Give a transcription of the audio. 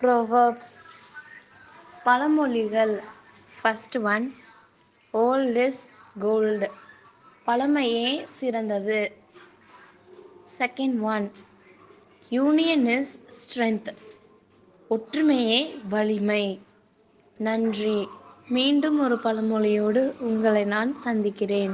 Proverbs பழமொழிகள். First one old is gold பழமையே சிறந்தது. Second one union is strength ஒற்றுமையே வலிமை. நன்றி. மீண்டும் ஒரு பழமொழியோடு உங்களை நான் சந்திக்கிறேன்.